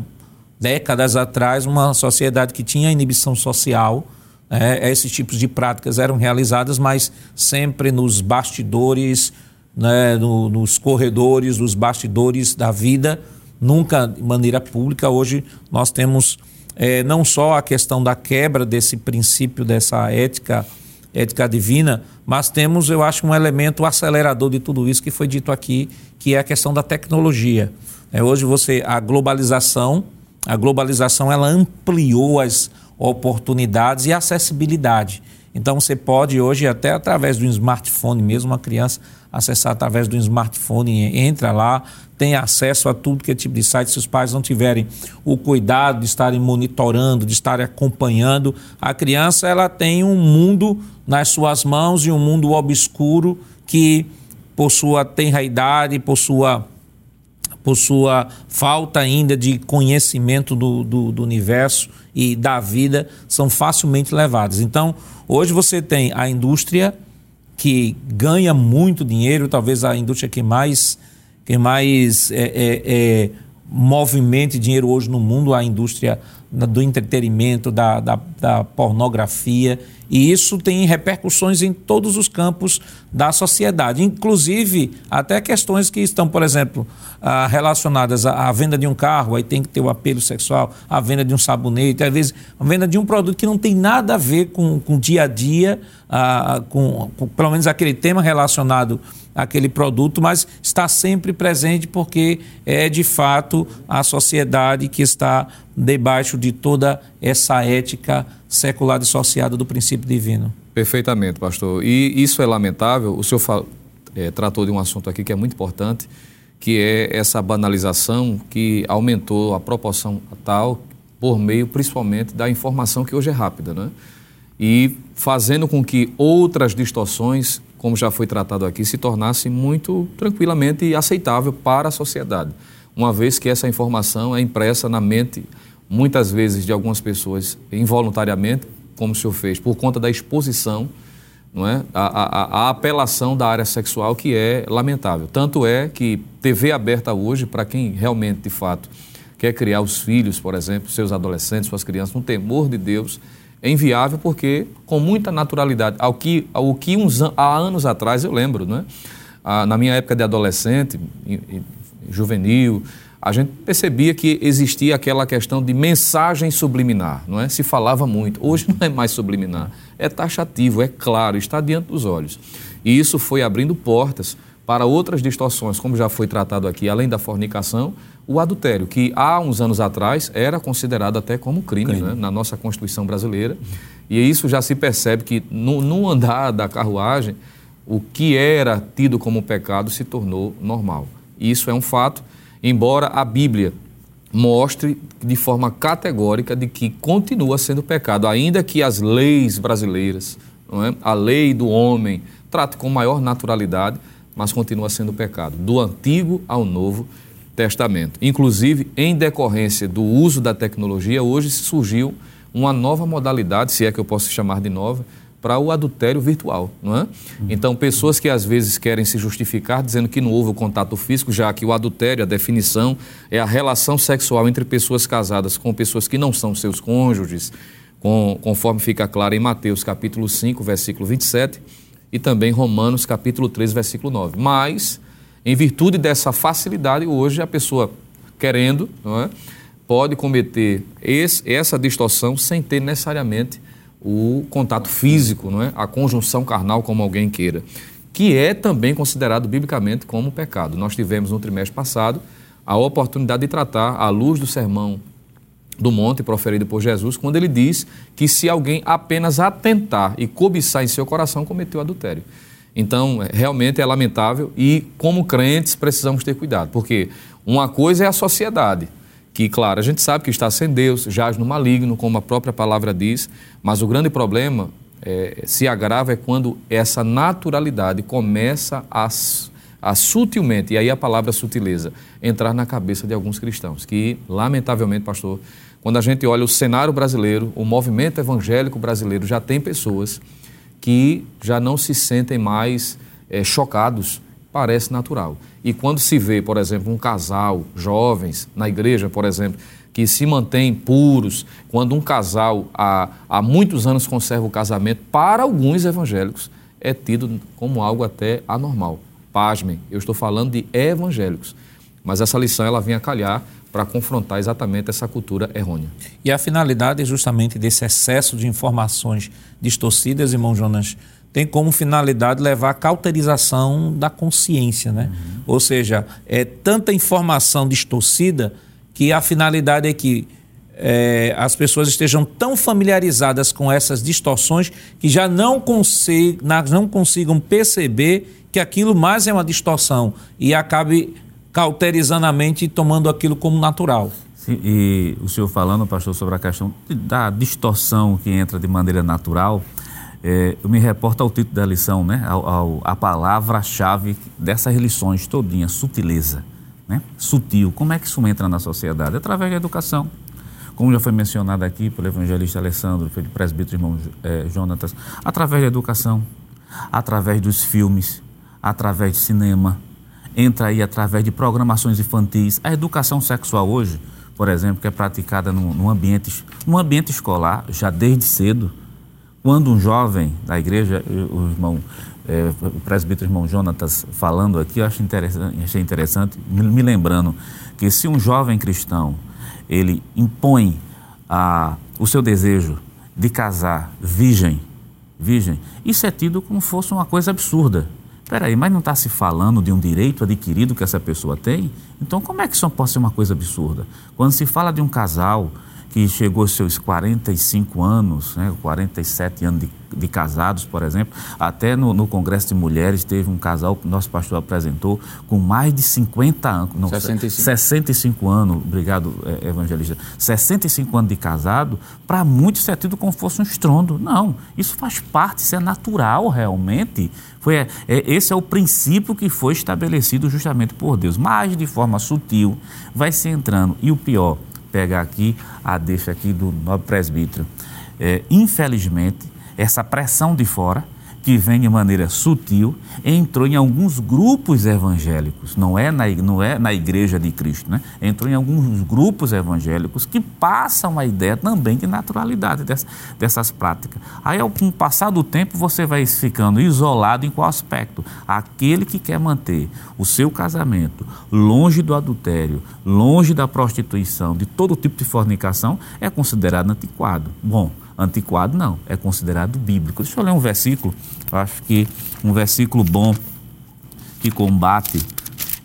décadas atrás, uma sociedade que tinha inibição social, é, esses tipos de práticas eram realizadas, mas sempre nos bastidores, né, no, nos corredores, nos bastidores da vida, nunca de maneira pública. Hoje nós temos é, não só a questão da quebra desse princípio, dessa ética, ética divina, mas temos, eu acho, um elemento acelerador de tudo isso que foi dito aqui, que é a questão da tecnologia. É, hoje você, a globalização, a globalização ela ampliou as oportunidades e a acessibilidade. Então você pode hoje, até através do smartphone mesmo, uma criança acessar através do smartphone, entra lá, tem acesso a tudo que é tipo de site. Se os pais não tiverem o cuidado de estarem monitorando, de estarem acompanhando, a criança ela tem um mundo nas suas mãos e um mundo obscuro que, por sua tenra idade, por sua, por sua falta ainda de conhecimento do, do, do universo e da vida, são facilmente levadas. Então, hoje você tem a indústria que ganha muito dinheiro, talvez a indústria que mais, que mais é, é, é, dinheiro hoje no mundo, a indústria do entretenimento, da, da, da pornografia. E isso tem repercussões em todos os campos da sociedade, inclusive até questões que estão, por exemplo, ah, relacionadas à, venda de um carro, aí tem que ter o apelo sexual, a venda de um sabonete, às vezes a venda de um produto que não tem nada a ver com o dia a dia, ah, com, com pelo menos aquele tema relacionado àquele produto, mas está sempre presente porque é de fato a sociedade que está debaixo de toda essa ética secular dissociada do princípio divino.
Perfeitamente, pastor. E isso é lamentável. O senhor fala, é, tratou de um assunto aqui que é muito importante, que é essa banalização que aumentou a proporção tal por meio, principalmente, da informação que hoje é rápida, né? E fazendo com que outras distorções, como já foi tratado aqui, se tornassem muito tranquilamente aceitável para a sociedade, uma vez que essa informação é impressa na mente muitas vezes de algumas pessoas involuntariamente, como o senhor fez, por conta da exposição, não é? a, a, a apelação da área sexual, que é lamentável. Tanto é que TV aberta hoje, para quem realmente, de fato, quer criar os filhos, por exemplo, seus adolescentes, suas crianças, no temor de Deus, é inviável porque, com muita naturalidade, ao que, ao que uns há anos atrás, eu lembro, não é? Ah, na minha época de adolescente, juvenil, a gente percebia que existia aquela questão de mensagem subliminar, não é? Se falava muito. Hoje não é mais subliminar, é taxativo, é claro, está diante dos olhos. E isso foi abrindo portas para outras distorções, como já foi tratado aqui, além da fornicação, o adultério, que há uns anos atrás era considerado até como crime, crime. Né? na nossa Constituição brasileira. E isso já se percebe que no, no, andar da carruagem, o que era tido como pecado se tornou normal. Isso é um fato, embora a Bíblia mostre de forma categórica de que continua sendo pecado, ainda que as leis brasileiras, é? a lei do homem, trate com maior naturalidade, mas continua sendo pecado, do Antigo ao Novo Testamento. Inclusive, em decorrência do uso da tecnologia, hoje surgiu uma nova modalidade, se é que eu posso chamar de nova, para o adultério virtual, não é? Uhum. Então, pessoas que às vezes querem se justificar dizendo que não houve o contato físico, já que o adultério, a definição, é a relação sexual entre pessoas casadas com pessoas que não são seus cônjuges, com, conforme fica claro em Mateus capítulo 5, versículo 27, e também Romanos capítulo 3, versículo 9. Mas, em virtude dessa facilidade, hoje a pessoa querendo, é? pode cometer esse, essa distorção sem ter necessariamente o contato físico, não é? a conjunção carnal, como alguém queira, que é também considerado biblicamente como pecado. Nós tivemos no trimestre passado a oportunidade de tratar, à luz do sermão do monte proferido por Jesus, quando ele diz que se alguém apenas atentar e cobiçar em seu coração, cometeu adultério. Então, realmente é lamentável e, como crentes, precisamos ter cuidado, porque uma coisa é a sociedade, que, claro, a gente sabe que está sem Deus, jaz no maligno, como a própria palavra diz, mas o grande problema é, se agrava é quando essa naturalidade começa a, a sutilmente, e aí a palavra sutileza, entrar na cabeça de alguns cristãos, que, lamentavelmente, pastor, quando a gente olha o cenário brasileiro, o movimento evangélico brasileiro já tem pessoas que já não se sentem mais é, chocados parece natural. E quando se vê, por exemplo, um casal, jovens, na igreja, por exemplo, que se mantêm puros, quando um casal há, há muitos anos conserva o casamento, para alguns evangélicos é tido como algo até anormal. Pasmem, eu estou falando de evangélicos. Mas essa lição ela vem a calhar para confrontar exatamente essa cultura errônea.
E a finalidade justamente desse excesso de informações distorcidas, irmão Jonas, tem como finalidade levar à cauterização da consciência, né? Uhum. Ou seja, é tanta informação distorcida que a finalidade é que é, as pessoas estejam tão familiarizadas com essas distorções que já não, conseg não consigam perceber que aquilo mais é uma distorção e acabe cauterizando a mente e tomando aquilo como natural.
Sim, e o senhor falando, pastor, sobre a questão da distorção que entra de maneira natural, é, eu me reporto ao título da lição, né? Ao, ao, a palavra-chave dessas lições todinha, sutileza. Né? Sutil. Como é que isso entra na sociedade? Através da educação. Como já foi mencionado aqui pelo evangelista Alessandro, pelo presbítero irmão é, Jonatas, através da educação, através dos filmes, através de cinema, entra aí através de programações infantis. A educação sexual hoje, por exemplo, que é praticada no, no ambiente, no ambiente escolar, já desde cedo, quando um jovem da igreja, o irmão, é, o presbítero irmão Jonatas falando aqui, eu acho interessante, achei interessante, me, me lembrando que se um jovem cristão ele impõe a, o seu desejo de casar virgem, virgem, isso é tido como fosse uma coisa absurda. Peraí, mas não está se falando de um direito adquirido que essa pessoa tem? Então, como é que isso pode ser uma coisa absurda? Quando se fala de um casal que chegou aos seus 45 anos, né, 47 anos de, de casados, por exemplo. Até no, no, Congresso de Mulheres teve um casal que nosso pastor apresentou com mais de 50 anos. Não, 65. 65 anos, obrigado, é, evangelista. 65 anos de casado, para muitos isso é tido como fosse um estrondo. Não, isso faz parte, isso é natural realmente. Foi, é, esse é o princípio que foi estabelecido justamente por Deus. Mas de forma sutil, vai se entrando. E o pior, pegar aqui a deixa aqui do nobre presbítero. É, infelizmente, essa pressão de fora que vem de maneira sutil, entrou em alguns grupos evangélicos, não é na, não é na igreja de Cristo, né? entrou em alguns grupos evangélicos que passam a ideia também de naturalidade dessas, dessas práticas. Aí, ao passar do tempo, você vai ficando isolado em qual aspecto? Aquele que quer manter o seu casamento longe do adultério, longe da prostituição, de todo tipo de fornicação, é considerado antiquado. Bom, antiquado, não, é considerado bíblico. Deixa eu ler um versículo, eu acho que um versículo bom que combate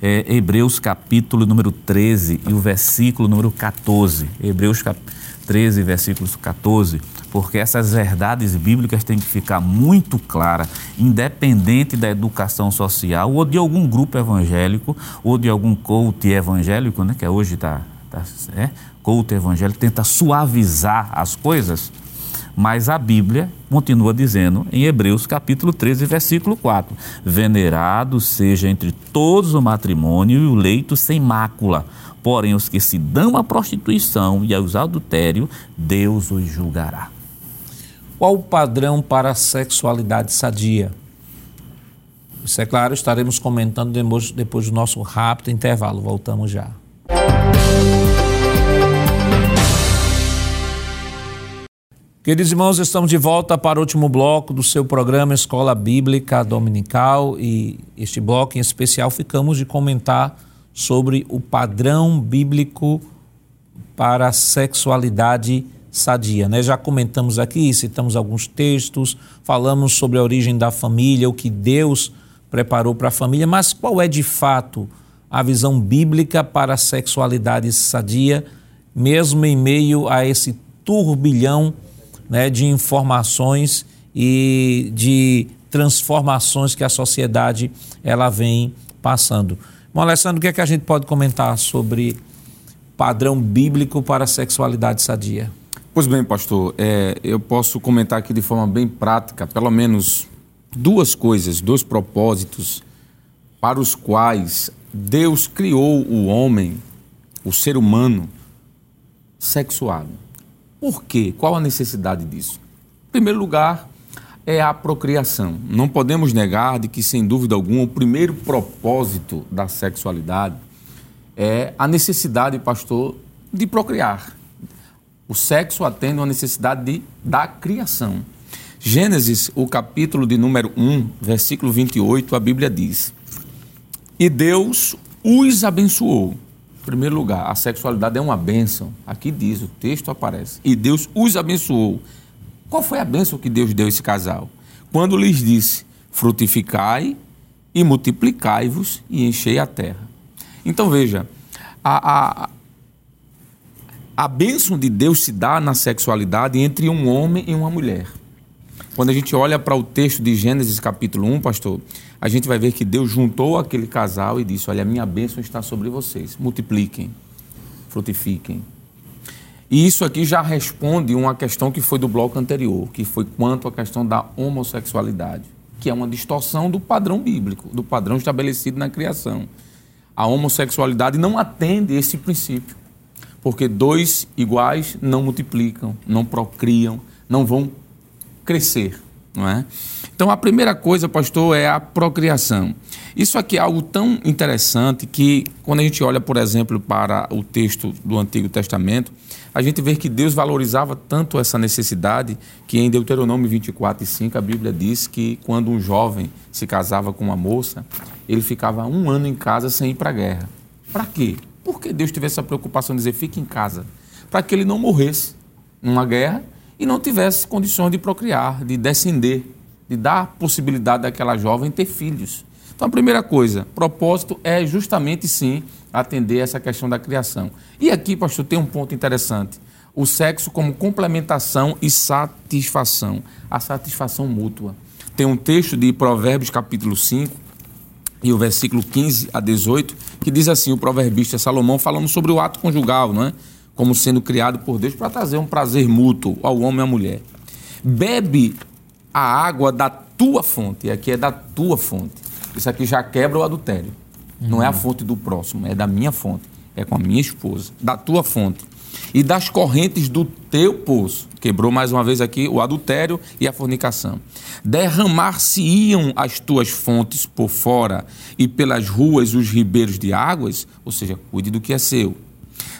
é, Hebreus capítulo número 13 e o versículo número 14. Hebreus cap 13, versículos 14, porque essas verdades bíblicas têm que ficar muito claras, independente da educação social ou de algum grupo evangélico ou de algum coach evangélico, né, que hoje está tá, é, coach evangélico, tenta suavizar as coisas. Mas a Bíblia continua dizendo em Hebreus capítulo 13, versículo 4: Venerado seja entre todos o matrimônio e o leito sem mácula. Porém, os que se dão à prostituição e aos adultérios, Deus os julgará.
Qual o padrão para a sexualidade sadia? Isso é claro, estaremos comentando depois do nosso rápido intervalo. Voltamos já. Queridos irmãos, estamos de volta para o último bloco do seu programa Escola Bíblica Dominical e este bloco em especial ficamos de comentar sobre o padrão bíblico para a sexualidade sadia. Né? Já comentamos aqui, citamos alguns textos, falamos sobre a origem da família, o que Deus preparou para a família, mas qual é de fato a visão bíblica para a sexualidade sadia, mesmo em meio a esse turbilhão né, de informações e de transformações que a sociedade ela vem passando. Bom, Alessandro, o que é que a gente pode comentar sobre padrão bíblico para a sexualidade sadia?
Pois bem, pastor, é, eu posso comentar aqui de forma bem prática, pelo menos duas coisas, dois propósitos para os quais Deus criou o homem, o ser humano, sexuado. Por quê? Qual a necessidade disso? Em primeiro lugar, é a procriação. Não podemos negar de que, sem dúvida alguma, o primeiro propósito da sexualidade é a necessidade, pastor, de procriar. O sexo atende uma necessidade de, da criação. Gênesis, o capítulo de número 1, versículo 28, a Bíblia diz: E Deus os abençoou primeiro lugar, a sexualidade é uma bênção. Aqui diz, o texto aparece. E Deus os abençoou. Qual foi a bênção que Deus deu a esse casal? Quando lhes disse: frutificai e multiplicai-vos e enchei a terra. Então veja, a, a, a bênção de Deus se dá na sexualidade entre um homem e uma mulher. Quando a gente olha para o texto de Gênesis capítulo 1, pastor, a gente vai ver que Deus juntou aquele casal e disse: Olha, a minha bênção está sobre vocês. Multipliquem, frutifiquem. E isso aqui já responde uma questão que foi do bloco anterior, que foi quanto à questão da homossexualidade, que é uma distorção do padrão bíblico, do padrão estabelecido na criação. A homossexualidade não atende esse princípio, porque dois iguais não multiplicam, não procriam, não vão crescer, não é? Então a primeira coisa, pastor, é a procriação. Isso aqui é algo tão interessante que quando a gente olha, por exemplo, para o texto do Antigo Testamento, a gente vê que Deus valorizava tanto essa necessidade que em Deuteronômio 24 e 5 a Bíblia diz que quando um jovem se casava com uma moça, ele ficava um ano em casa sem ir para a guerra. Para quê? Porque Deus teve essa preocupação de dizer fique em casa, para que ele não morresse numa guerra e não tivesse condições de procriar, de descender, de dar possibilidade daquela jovem ter filhos. Então, a primeira coisa, propósito é justamente sim atender essa questão da criação. E aqui, pastor, tem um ponto interessante. O sexo como complementação e satisfação. A satisfação mútua. Tem um texto de Provérbios, capítulo 5, e o versículo 15 a 18, que diz assim: o proverbista Salomão falando sobre o ato conjugal, não é? Como sendo criado por Deus para trazer um prazer mútuo ao homem e à mulher. Bebe a água da tua fonte, e aqui é da tua fonte. Isso aqui já quebra o adultério. Uhum. Não é a fonte do próximo, é da minha fonte. É com a minha esposa, da tua fonte. E das correntes do teu poço. Quebrou mais uma vez aqui o adultério e a fornicação. Derramar-se-iam as tuas fontes por fora e pelas ruas os ribeiros de águas, ou seja, cuide do que é seu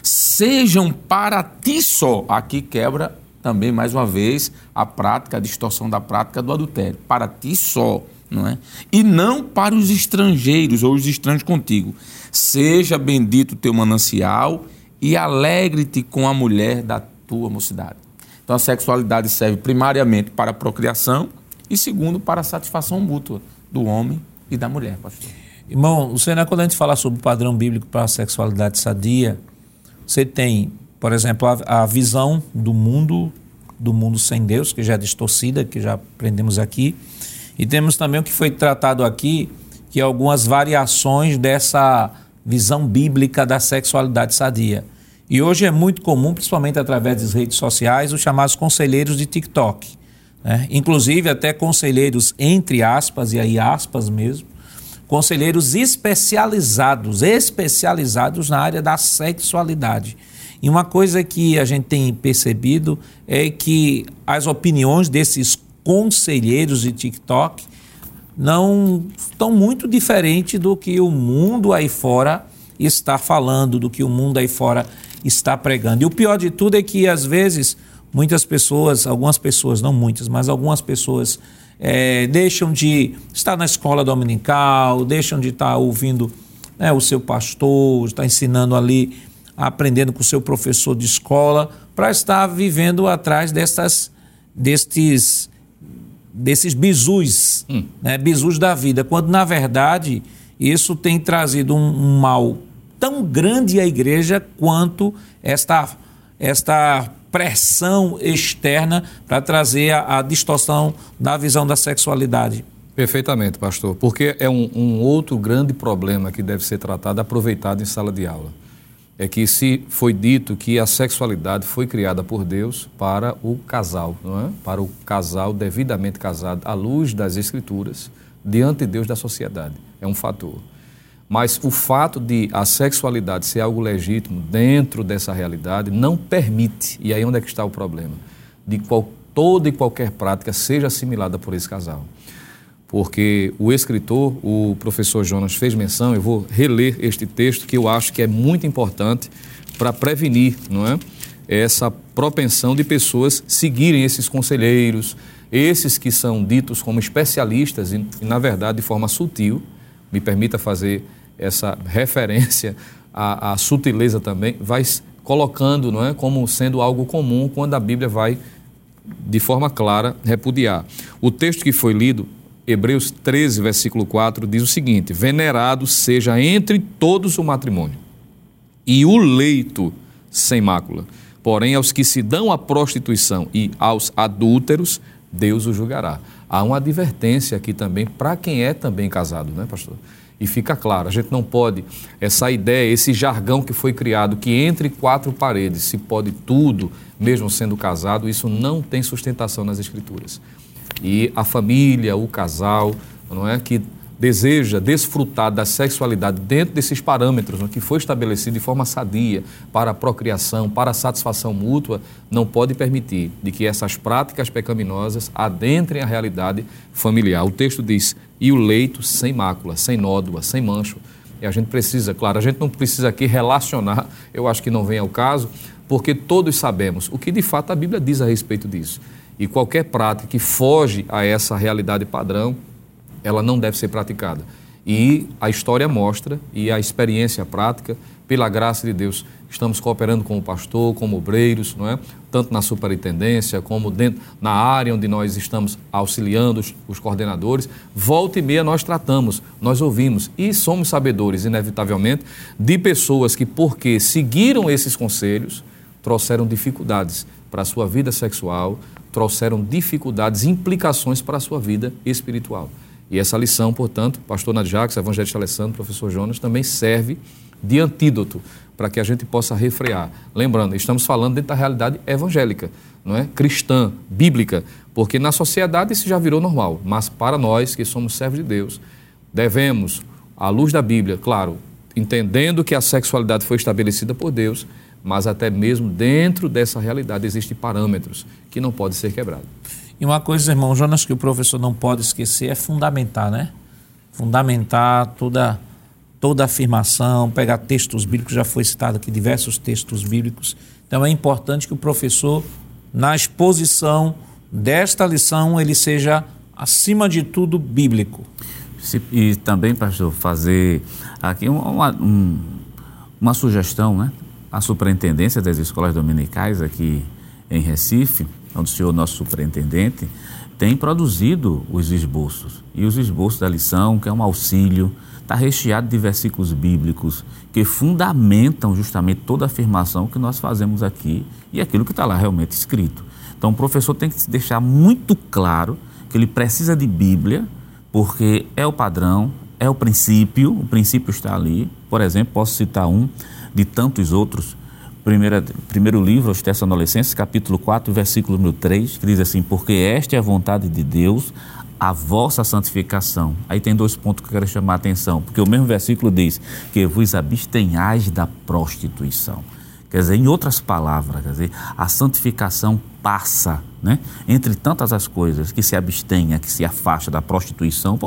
sejam para ti só. Aqui quebra também, mais uma vez, a prática, a distorção da prática do adultério. Para ti só, não é? E não para os estrangeiros ou os estranhos contigo. Seja bendito o teu manancial e alegre-te com a mulher da tua mocidade. Então a sexualidade serve primariamente para a procriação e segundo para a satisfação mútua do homem e da mulher, pastor.
Irmão, você, né, quando a gente fala sobre o padrão bíblico para a sexualidade sadia, você tem, por exemplo, a, a visão do mundo, do mundo sem Deus, que já é distorcida, que já aprendemos aqui. E temos também o que foi tratado aqui, que é algumas variações dessa visão bíblica da sexualidade sadia. E hoje é muito comum, principalmente através das redes sociais, os chamados conselheiros de TikTok. Né? Inclusive até conselheiros, entre aspas, e aí aspas mesmo, conselheiros especializados, especializados na área da sexualidade. E uma coisa que a gente tem percebido é que as opiniões desses conselheiros de TikTok não estão muito diferentes do que o mundo aí fora está falando, do que o mundo aí fora está pregando. E o pior de tudo é que às vezes muitas pessoas, algumas pessoas, não muitas, mas algumas pessoas é, deixam de estar na escola dominical, deixam de estar ouvindo né, o seu pastor, está ensinando ali, aprendendo com o seu professor de escola, para estar vivendo atrás dessas, destes desses bisus, hum. né, bisus da vida, quando na verdade isso tem trazido um, um mal tão grande à igreja quanto esta, esta pressão externa para trazer a, a, distorção da visão da sexualidade.
Perfeitamente, pastor, porque é um, um outro grande problema que deve ser tratado, aproveitado em sala de aula é que se foi dito que a sexualidade foi criada por Deus para o casal, não é? Para o casal devidamente casado à luz das escrituras, diante de Deus da sociedade. É um fator. Mas o fato de a sexualidade ser algo legítimo dentro dessa realidade não permite, e aí onde é que está o problema, de qual, toda e qualquer prática seja assimilada por esse casal porque o escritor, o professor Jonas, fez menção, eu vou reler este texto que eu acho que é muito importante para prevenir, não é? Essa propensão de pessoas seguirem esses conselheiros, esses que são ditos como especialistas e, na verdade, de forma sutil, me permita fazer essa referência à, à sutileza também, vai colocando, não é, como sendo algo comum quando a Bíblia vai de forma clara repudiar. O texto que foi lido Hebreus 13, versículo 4, diz o seguinte: Venerado seja entre todos o matrimônio e o leito sem mácula. Porém, aos que se dão à prostituição e aos adúlteros, Deus o julgará. Há uma advertência aqui também para quem é também casado, né, pastor? E fica claro, a gente não pode, essa ideia, esse jargão que foi criado, que entre quatro paredes se pode tudo, mesmo sendo casado, isso não tem sustentação nas Escrituras e a família, o casal, não é que deseja desfrutar da sexualidade dentro desses parâmetros é? que foi estabelecido de forma sadia para a procriação, para a satisfação mútua, não pode permitir de que essas práticas pecaminosas adentrem a realidade familiar. O texto diz: "E o leito sem mácula, sem nódoa, sem mancho". E a gente precisa, claro, a gente não precisa aqui relacionar, eu acho que não vem ao caso, porque todos sabemos o que de fato a Bíblia diz a respeito disso. E qualquer prática que foge a essa realidade padrão, ela não deve ser praticada. E a história mostra, e a experiência prática, pela graça de Deus, estamos cooperando com o pastor, como obreiros, não é? tanto na superintendência como dentro na área onde nós estamos auxiliando os, os coordenadores. Volta e meia nós tratamos, nós ouvimos e somos sabedores, inevitavelmente, de pessoas que, porque seguiram esses conselhos, trouxeram dificuldades para a sua vida sexual, trouxeram dificuldades, implicações para a sua vida espiritual. E essa lição, portanto, pastor Nadjax, evangelista Alessandro, professor Jonas, também serve de antídoto para que a gente possa refrear. Lembrando, estamos falando dentro da realidade evangélica, não é? Cristã, bíblica, porque na sociedade isso já virou normal, mas para nós que somos servos de Deus, devemos, à luz da Bíblia, claro, entendendo que a sexualidade foi estabelecida por Deus, mas até mesmo dentro dessa realidade existem parâmetros que não podem ser quebrados.
E uma coisa, irmão Jonas, que o professor não pode esquecer é fundamentar, né? Fundamentar toda, toda afirmação, pegar textos bíblicos, já foi citado aqui diversos textos bíblicos. Então é importante que o professor, na exposição desta lição, ele seja, acima de tudo, bíblico.
E também, pastor, fazer aqui uma, uma, uma sugestão, né? a superintendência das escolas dominicais aqui em Recife, onde o senhor, nosso superintendente, tem produzido os esboços. E os esboços da lição, que é um auxílio, está recheado de versículos bíblicos que fundamentam justamente toda a afirmação que nós fazemos aqui e aquilo que está lá realmente escrito. Então, o professor tem que deixar muito claro que ele precisa de Bíblia, porque é o padrão, é o princípio, o princípio está ali. Por exemplo, posso citar um de tantos outros. Primeira, primeiro livro aos Tessalonicenses, capítulo 4, versículo número 3, que diz assim: Porque esta é a vontade de Deus, a vossa santificação. Aí tem dois pontos que eu quero chamar a atenção, porque o mesmo versículo diz que vos abstenhais da prostituição. Quer dizer, em outras palavras, quer dizer, a santificação passa, né? Entre tantas as coisas que se abstenha, que se afasta da prostituição,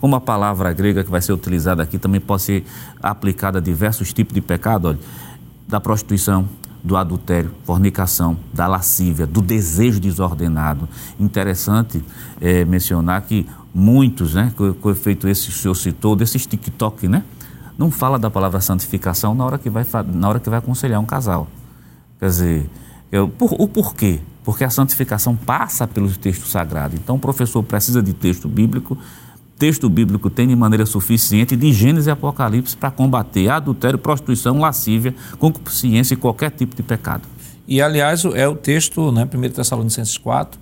como a palavra grega que vai ser utilizada aqui também pode ser aplicada a diversos tipos de pecado, olha, da prostituição, do adultério, fornicação, da lascívia, do desejo desordenado. Interessante é, mencionar que muitos, né, com efeito esse que o senhor citou, desses TikTok, né, não fala da palavra santificação na hora que vai, na hora que vai aconselhar um casal. Quer dizer, eu, por, o porquê? Porque a santificação passa pelo texto sagrado. Então o professor precisa de texto bíblico texto bíblico tem de maneira suficiente de Gênesis e Apocalipse para combater adultério, prostituição, lascívia, concupiscência e qualquer tipo de pecado.
E, aliás, é o texto, né, 1 Tessalonicenses 4,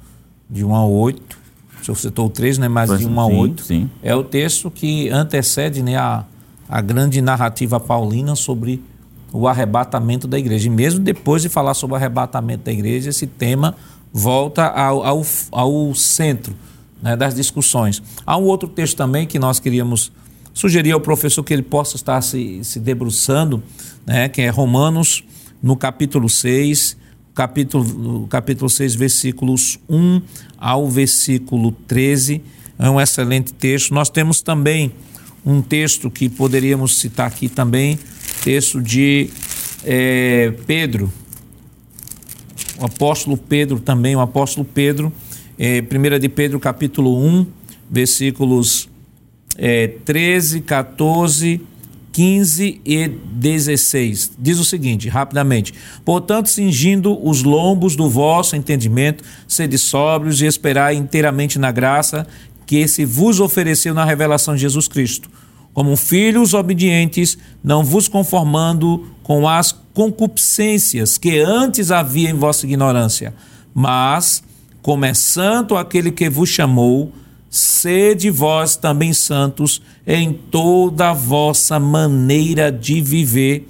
de 1 a 8, o senhor citou o 3, né, mas de 1 a 8, sim. é o texto que antecede né, a, a grande narrativa paulina sobre o arrebatamento da igreja. E mesmo depois de falar sobre o arrebatamento da igreja, esse tema volta ao, ao, ao centro né, das discussões. Há um outro texto também que nós queríamos sugerir ao professor que ele possa estar se, se debruçando, né, que é Romanos, no capítulo 6, capítulo, capítulo 6, versículos 1 ao versículo 13. É um excelente texto. Nós temos também um texto que poderíamos citar aqui também, texto de é, Pedro, o apóstolo Pedro também, o apóstolo Pedro, é, 1 de Pedro capítulo 1, versículos é, 13, 14, 15 e 16. Diz o seguinte, rapidamente: Portanto, cingindo os lombos do vosso entendimento, sede sóbrios e esperai inteiramente na graça que se vos ofereceu na revelação de Jesus Cristo. Como filhos obedientes, não vos conformando com as concupiscências que antes havia em vossa ignorância, mas como é santo aquele que vos chamou, sede vós também santos em toda a vossa maneira de viver,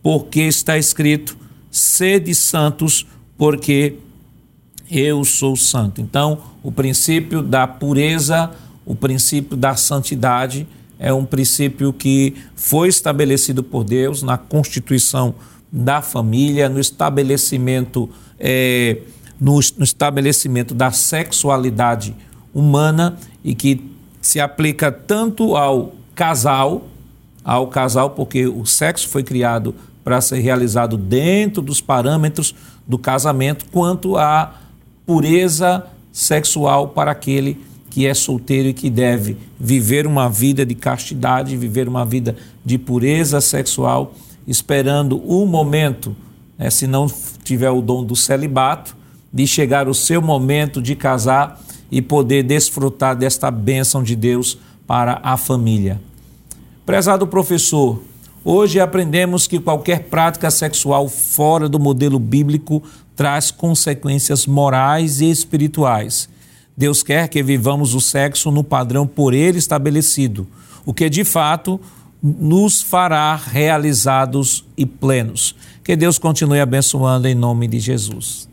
porque está escrito: sede santos, porque eu sou santo. Então, o princípio da pureza, o princípio da santidade, é um princípio que foi estabelecido por Deus na constituição da família, no estabelecimento. É, no, no estabelecimento da sexualidade humana e que se aplica tanto ao casal, ao casal, porque o sexo foi criado para ser realizado dentro dos parâmetros do casamento, quanto à pureza sexual para aquele que é solteiro e que deve viver uma vida de castidade, viver uma vida de pureza sexual, esperando o momento, né, se não tiver o dom do celibato, de chegar o seu momento de casar e poder desfrutar desta bênção de Deus para a família. Prezado professor, hoje aprendemos que qualquer prática sexual fora do modelo bíblico traz consequências morais e espirituais. Deus quer que vivamos o sexo no padrão por ele estabelecido, o que de fato nos fará realizados e plenos. Que Deus continue abençoando em nome de Jesus.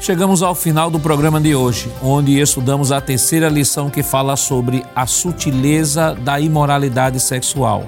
Chegamos ao final do programa de hoje, onde estudamos a terceira lição que fala sobre a sutileza da imoralidade sexual.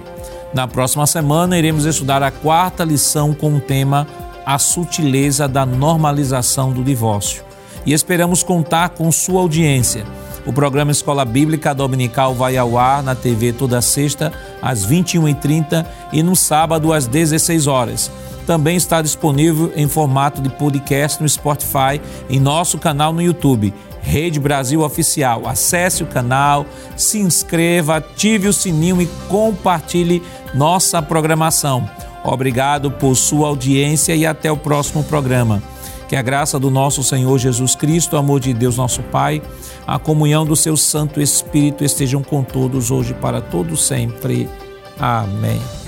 Na próxima semana, iremos estudar a quarta lição com o tema A sutileza da normalização do divórcio. E esperamos contar com sua audiência. O programa Escola Bíblica Dominical vai ao ar na TV toda sexta, às 21h30 e no sábado, às 16 horas também está disponível em formato de podcast no Spotify, em nosso canal no YouTube, Rede Brasil Oficial. Acesse o canal, se inscreva, ative o sininho e compartilhe nossa programação. Obrigado por sua audiência e até o próximo programa. Que a graça do nosso Senhor Jesus Cristo, o amor de Deus nosso Pai, a comunhão do seu Santo Espírito estejam com todos hoje para todos sempre. Amém.